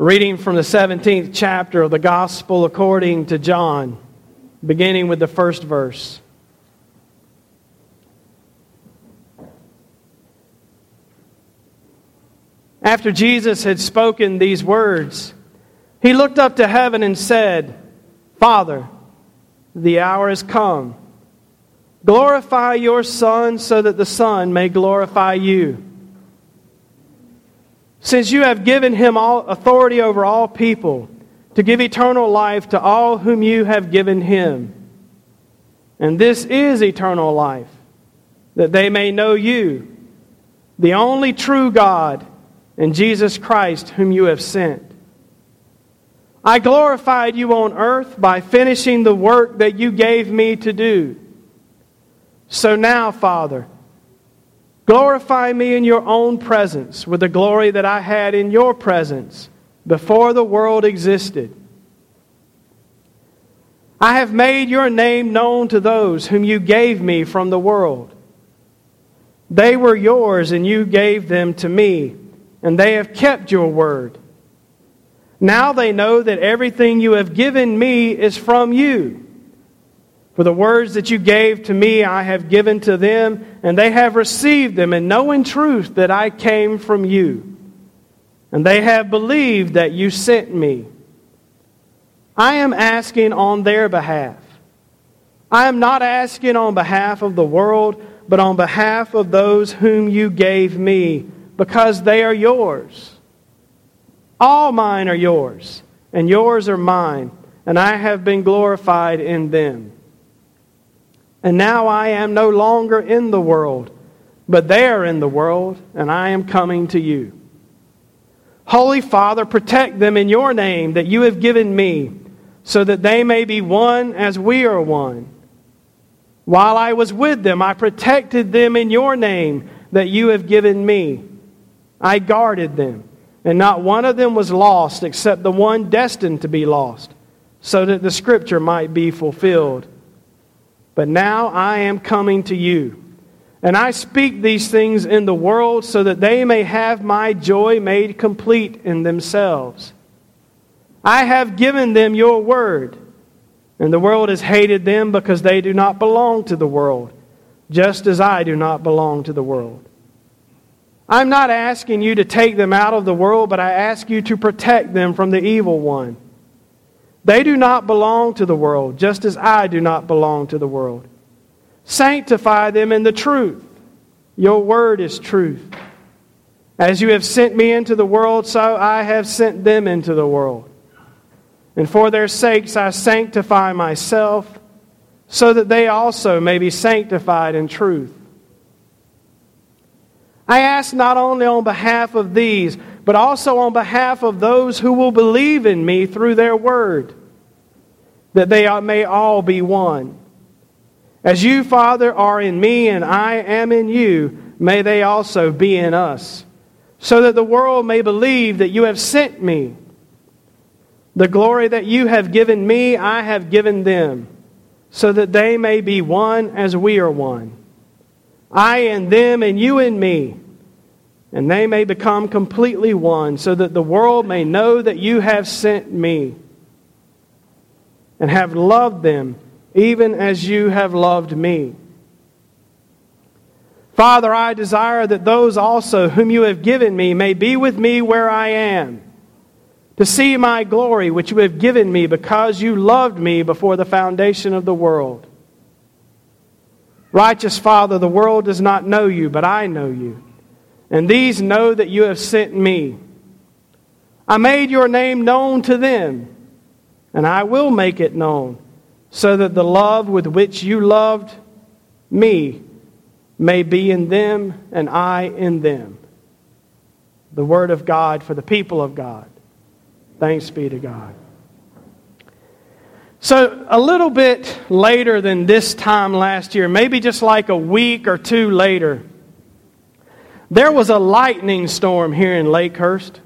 Reading from the 17th chapter of the Gospel according to John, beginning with the first verse. After Jesus had spoken these words, he looked up to heaven and said, Father, the hour has come. Glorify your Son so that the Son may glorify you. Since you have given him all authority over all people to give eternal life to all whom you have given him. And this is eternal life, that they may know you, the only true God, and Jesus Christ, whom you have sent. I glorified you on earth by finishing the work that you gave me to do. So now, Father, glorify me in your own presence with the glory that I had in your presence before the world existed. I have made your name known to those whom you gave me from the world. They were yours, and you gave them to me, and they have kept your word. Now they know that everything you have given me is from you. For the words that you gave to me, I have given to them, and they have received them, and know in truth that I came from you. And they have believed that you sent me. I am asking on their behalf. I am not asking on behalf of the world, but on behalf of those whom you gave me, because they are yours. All mine are yours, and yours are mine, and I have been glorified in them. And now I am no longer in the world, but they are in the world, and I am coming to you. Holy Father, protect them in your name that you have given me, so that they may be one as we are one. While I was with them, I protected them in your name that you have given me. I guarded them and not one of them was lost except the one destined to be lost, so that the scripture might be fulfilled. But now I am coming to you, and I speak these things in the world so that they may have my joy made complete in themselves. I have given them your word, and the world has hated them because they do not belong to the world, just as I do not belong to the world. I'm not asking you to take them out of the world, but I ask you to protect them from the evil one. They do not belong to the world, just as I do not belong to the world. Sanctify them in the truth. Your word is truth. As you have sent me into the world, so I have sent them into the world. And for their sakes I sanctify myself, so that they also may be sanctified in truth. I ask not only on behalf of these, but also on behalf of those who will believe in me through their word, that they may all be one. As you, Father, are in me and I am in you, may they also be in us, so that the world may believe that you have sent me. The glory that you have given me, I have given them, so that they may be one as we are one. I and them, and you and me, and they may become completely one, so that the world may know that you have sent me and have loved them even as you have loved me. Father, I desire that those also whom you have given me may be with me where I am, to see my glory which you have given me because you loved me before the foundation of the world. Righteous Father, the world does not know you, but I know you. And these know that you have sent me. I made your name known to them, and I will make it known, so that the love with which you loved me may be in them, and I in them. The word of God for the people of God. Thanks be to God. So, a little bit later than this time last year, maybe just like a week or two later, there was a lightning storm here in Lakehurst.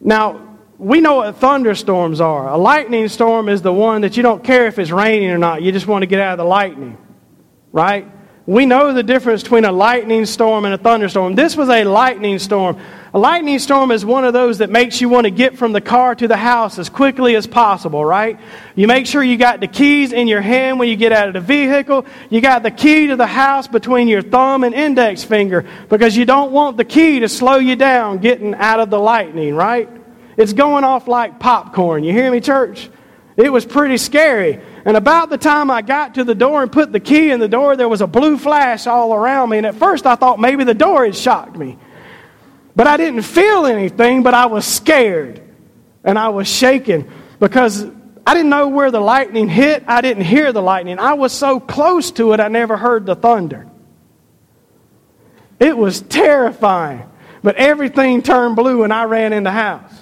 Now, we know what thunderstorms are. A lightning storm is the one that you don't care if it's raining or not, you just want to get out of the lightning, right? We know the difference between a lightning storm and a thunderstorm. This was a lightning storm. A lightning storm is one of those that makes you want to get from the car to the house as quickly as possible, right? You make sure you got the keys in your hand when you get out of the vehicle. You got the key to the house between your thumb and index finger because you don't want the key to slow you down getting out of the lightning, right? It's going off like popcorn. You hear me, church? It was pretty scary. And about the time I got to the door and put the key in the door, there was a blue flash all around me. And at first I thought maybe the door had shocked me. But I didn't feel anything, but I was scared. And I was shaking because I didn't know where the lightning hit. I didn't hear the lightning. I was so close to it, I never heard the thunder. It was terrifying. But everything turned blue and I ran in the house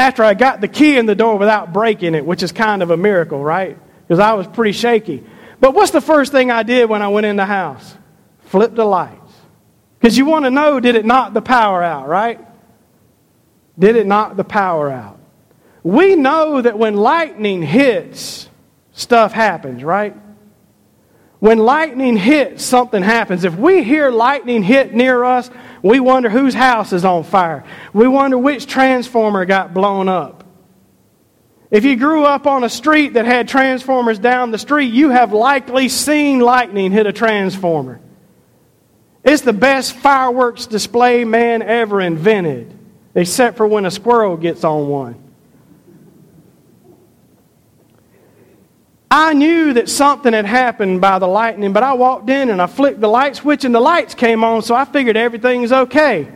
after I got the key in the door without breaking it, which is kind of a miracle, right? Because I was pretty shaky. But what's the first thing I did when I went in the house? Flip the lights. Because you want to know did it knock the power out, right? Did it knock the power out? We know that when lightning hits, stuff happens, right? When lightning hits, something happens. If we hear lightning hit near us, we wonder whose house is on fire. We wonder which transformer got blown up. If you grew up on a street that had transformers down the street, you have likely seen lightning hit a transformer. It's the best fireworks display man ever invented, except for when a squirrel gets on one. I knew that something had happened by the lightning, but I walked in and I flicked the light switch and the lights came on, so I figured everything's okay.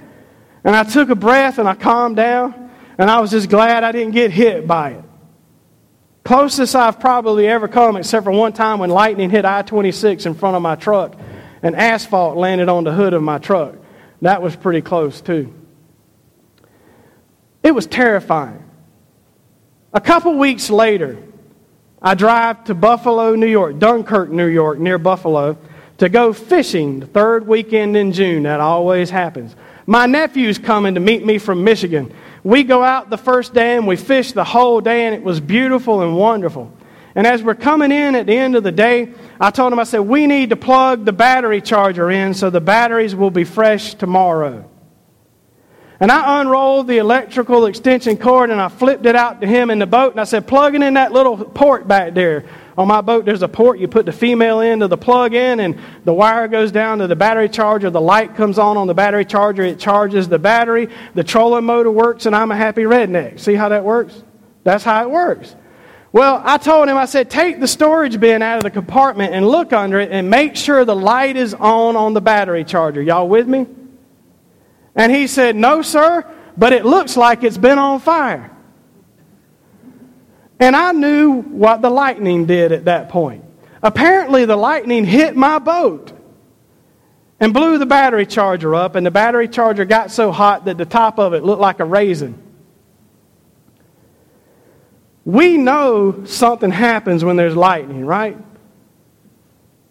And I took a breath and I calmed down, and I was just glad I didn't get hit by it. Closest I've probably ever come, except for one time when lightning hit I 26 in front of my truck and asphalt landed on the hood of my truck. That was pretty close, too. It was terrifying. A couple weeks later, I drive to Buffalo, New York, Dunkirk, New York, near Buffalo, to go fishing the third weekend in June. That always happens. My nephew's coming to meet me from Michigan. We go out the first day and we fish the whole day, and it was beautiful and wonderful. And as we're coming in at the end of the day, I told him, I said, we need to plug the battery charger in so the batteries will be fresh tomorrow. And I unrolled the electrical extension cord and I flipped it out to him in the boat. And I said, plug it in that little port back there. On my boat, there's a port. You put the female end of the plug in, and the wire goes down to the battery charger. The light comes on on the battery charger. It charges the battery. The trolling motor works, and I'm a happy redneck. See how that works? That's how it works. Well, I told him, I said, take the storage bin out of the compartment and look under it and make sure the light is on on the battery charger. Y'all with me? And he said, No, sir, but it looks like it's been on fire. And I knew what the lightning did at that point. Apparently, the lightning hit my boat and blew the battery charger up, and the battery charger got so hot that the top of it looked like a raisin. We know something happens when there's lightning, right?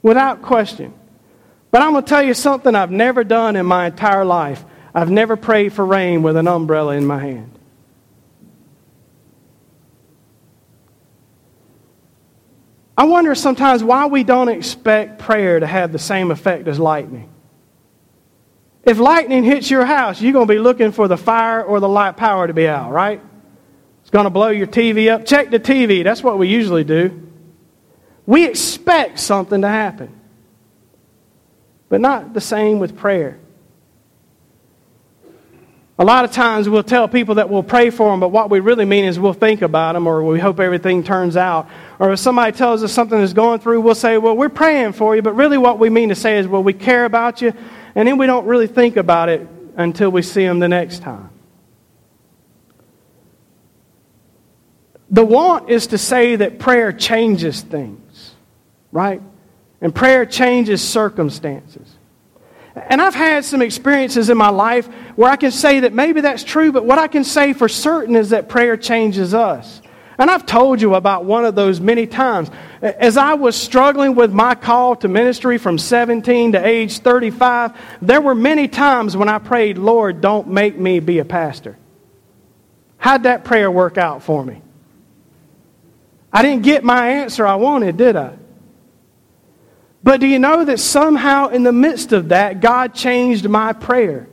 Without question. But I'm going to tell you something I've never done in my entire life. I've never prayed for rain with an umbrella in my hand. I wonder sometimes why we don't expect prayer to have the same effect as lightning. If lightning hits your house, you're going to be looking for the fire or the light power to be out, right? It's going to blow your TV up. Check the TV. That's what we usually do. We expect something to happen. But not the same with prayer. A lot of times we'll tell people that we'll pray for them, but what we really mean is we'll think about them or we hope everything turns out. Or if somebody tells us something is going through, we'll say, Well, we're praying for you, but really what we mean to say is, Well, we care about you, and then we don't really think about it until we see them the next time. The want is to say that prayer changes things, right? And prayer changes circumstances. And I've had some experiences in my life where I can say that maybe that's true, but what I can say for certain is that prayer changes us. And I've told you about one of those many times. As I was struggling with my call to ministry from 17 to age 35, there were many times when I prayed, Lord, don't make me be a pastor. How'd that prayer work out for me? I didn't get my answer I wanted, did I? But do you know that somehow in the midst of that, God changed my prayer?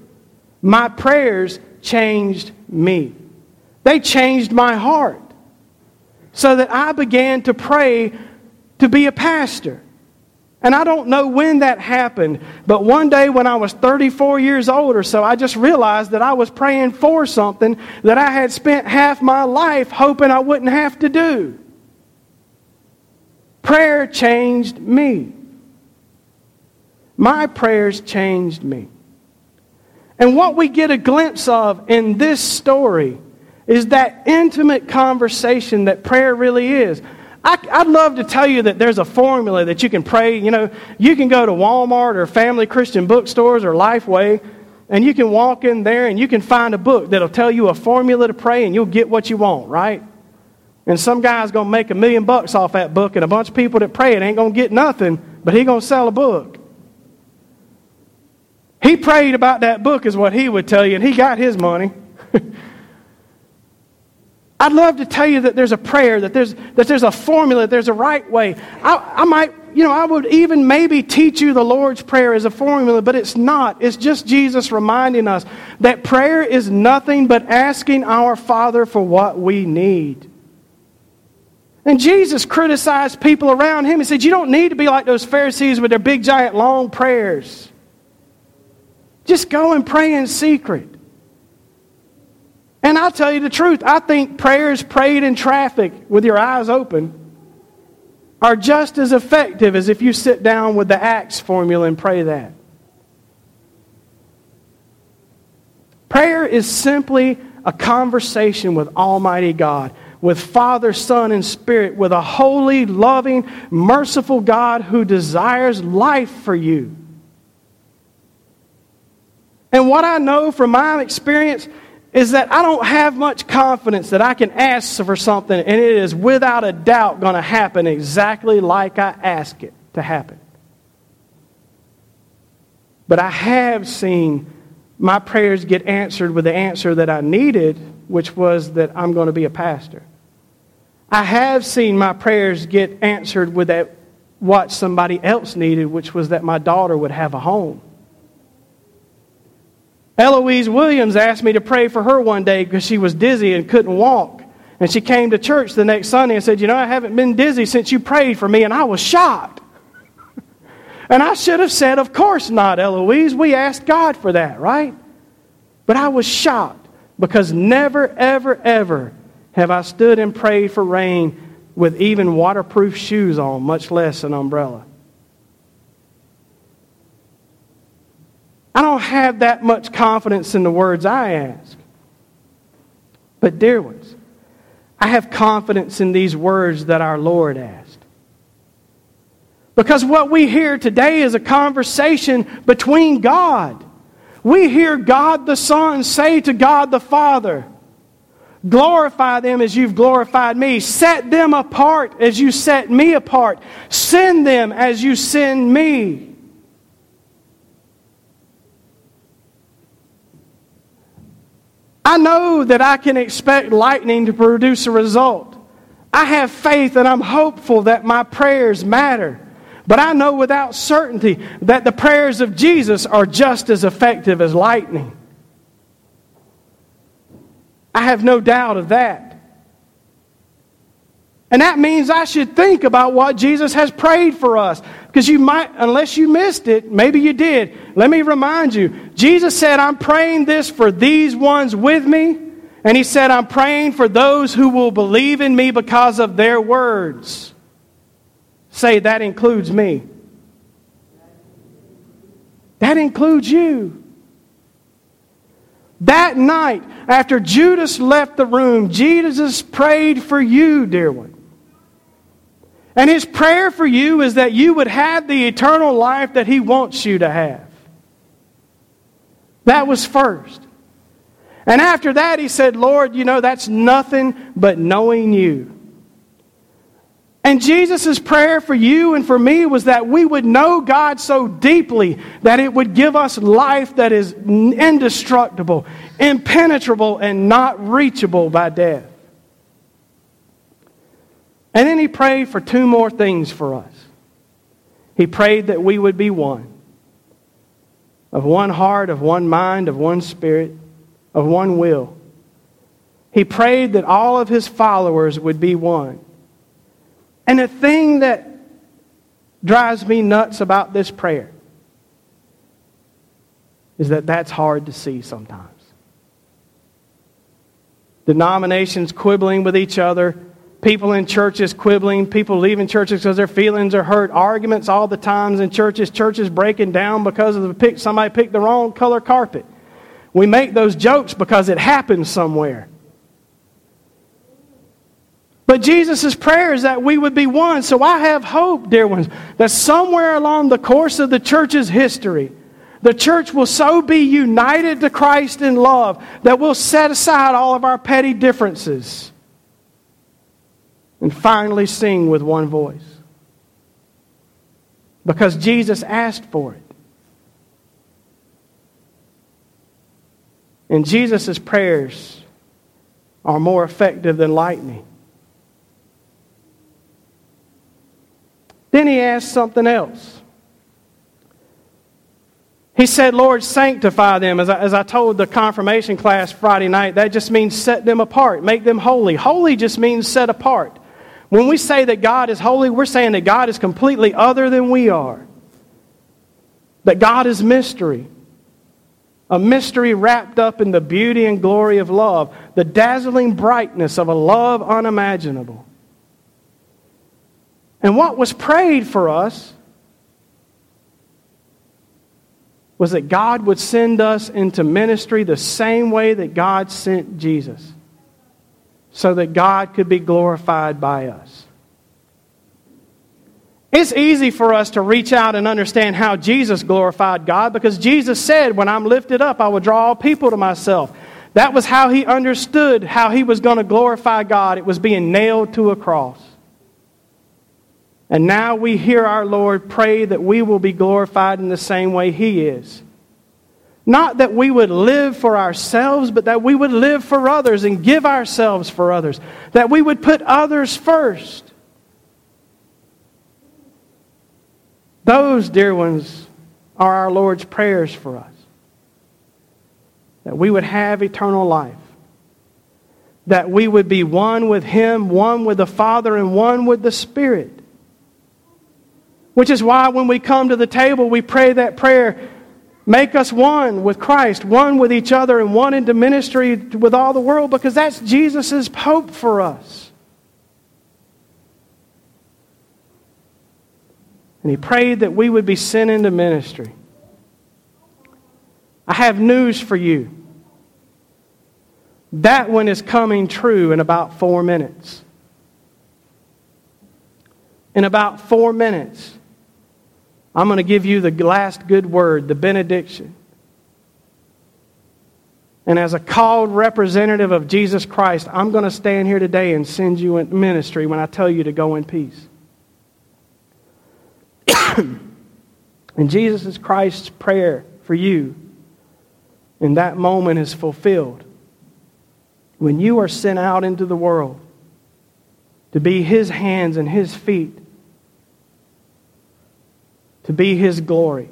My prayers changed me. They changed my heart so that I began to pray to be a pastor. And I don't know when that happened, but one day when I was 34 years old or so, I just realized that I was praying for something that I had spent half my life hoping I wouldn't have to do. Prayer changed me. My prayers changed me. And what we get a glimpse of in this story is that intimate conversation that prayer really is. I, would love to tell you that there's a formula that you can pray. You know, you can go to Walmart or Family Christian Bookstores or Lifeway, and you can walk in there and you can find a book that'll tell you a formula to pray, and you'll get what you want, right? And some guy's going to make a million bucks off that book, and a bunch of people that pray it ain't going to get nothing, but he going to sell a book. He prayed about that book, is what he would tell you, and he got his money. I'd love to tell you that there's a prayer, that there's, that there's a formula, that there's a right way. I, I might, you know, I would even maybe teach you the Lord's Prayer as a formula, but it's not. It's just Jesus reminding us that prayer is nothing but asking our Father for what we need. And Jesus criticized people around him. He said, You don't need to be like those Pharisees with their big, giant, long prayers. Just go and pray in secret. And I'll tell you the truth. I think prayers prayed in traffic with your eyes open are just as effective as if you sit down with the Acts formula and pray that. Prayer is simply a conversation with Almighty God, with Father, Son, and Spirit, with a holy, loving, merciful God who desires life for you. And what I know from my experience is that I don't have much confidence that I can ask for something and it is without a doubt going to happen exactly like I ask it to happen. But I have seen my prayers get answered with the answer that I needed, which was that I'm going to be a pastor. I have seen my prayers get answered with that what somebody else needed, which was that my daughter would have a home. Eloise Williams asked me to pray for her one day because she was dizzy and couldn't walk. And she came to church the next Sunday and said, You know, I haven't been dizzy since you prayed for me. And I was shocked. and I should have said, Of course not, Eloise. We asked God for that, right? But I was shocked because never, ever, ever have I stood and prayed for rain with even waterproof shoes on, much less an umbrella. I don't have that much confidence in the words I ask. But, dear ones, I have confidence in these words that our Lord asked. Because what we hear today is a conversation between God. We hear God the Son say to God the Father, Glorify them as you've glorified me. Set them apart as you set me apart. Send them as you send me. I know that I can expect lightning to produce a result. I have faith and I'm hopeful that my prayers matter. But I know without certainty that the prayers of Jesus are just as effective as lightning. I have no doubt of that. And that means I should think about what Jesus has prayed for us. Because you might, unless you missed it, maybe you did. Let me remind you. Jesus said, I'm praying this for these ones with me. And he said, I'm praying for those who will believe in me because of their words. Say, that includes me. That includes you. That night, after Judas left the room, Jesus prayed for you, dear one. And his prayer for you is that you would have the eternal life that he wants you to have. That was first. And after that, he said, Lord, you know, that's nothing but knowing you. And Jesus' prayer for you and for me was that we would know God so deeply that it would give us life that is indestructible, impenetrable, and not reachable by death. And then he prayed for two more things for us. He prayed that we would be one of one heart, of one mind, of one spirit, of one will. He prayed that all of his followers would be one. And the thing that drives me nuts about this prayer is that that's hard to see sometimes. Denominations quibbling with each other, people in churches quibbling, people leaving churches because their feelings are hurt, arguments all the times in churches, churches breaking down because of the pick, somebody picked the wrong color carpet. We make those jokes because it happens somewhere. But Jesus' prayer is that we would be one. So I have hope, dear ones, that somewhere along the course of the church's history, the church will so be united to Christ in love that we'll set aside all of our petty differences and finally sing with one voice. Because Jesus asked for it. And Jesus' prayers are more effective than lightning. Then he asked something else. He said, Lord, sanctify them. As I, as I told the confirmation class Friday night, that just means set them apart, make them holy. Holy just means set apart. When we say that God is holy, we're saying that God is completely other than we are. That God is mystery. A mystery wrapped up in the beauty and glory of love, the dazzling brightness of a love unimaginable. And what was prayed for us was that God would send us into ministry the same way that God sent Jesus so that God could be glorified by us. It's easy for us to reach out and understand how Jesus glorified God because Jesus said, When I'm lifted up, I will draw all people to myself. That was how he understood how he was going to glorify God. It was being nailed to a cross. And now we hear our Lord pray that we will be glorified in the same way he is. Not that we would live for ourselves, but that we would live for others and give ourselves for others. That we would put others first. Those, dear ones, are our Lord's prayers for us. That we would have eternal life. That we would be one with Him, one with the Father, and one with the Spirit. Which is why when we come to the table, we pray that prayer Make us one with Christ, one with each other, and one into ministry with all the world because that's Jesus' hope for us. And he prayed that we would be sent into ministry. I have news for you. That one is coming true in about four minutes. In about four minutes. I'm going to give you the last good word, the benediction. And as a called representative of Jesus Christ, I'm going to stand here today and send you in ministry when I tell you to go in peace. and Jesus Christ's prayer for you in that moment is fulfilled. When you are sent out into the world to be His hands and His feet to be His glory,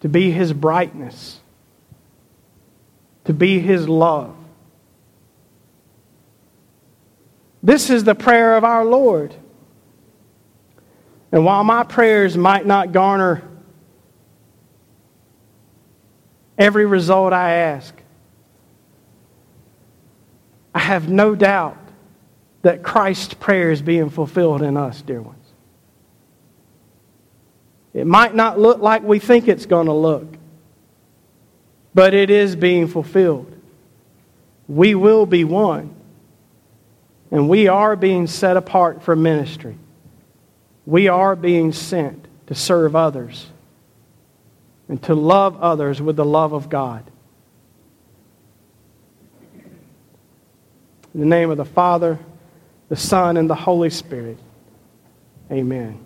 to be His brightness, to be His love. This is the prayer of our Lord. And while my prayers might not garner every result I ask, I have no doubt that Christ's prayer is being fulfilled in us, dear ones. It might not look like we think it's going to look, but it is being fulfilled. We will be one, and we are being set apart for ministry. We are being sent to serve others and to love others with the love of God. In the name of the Father, the Son, and the Holy Spirit, amen.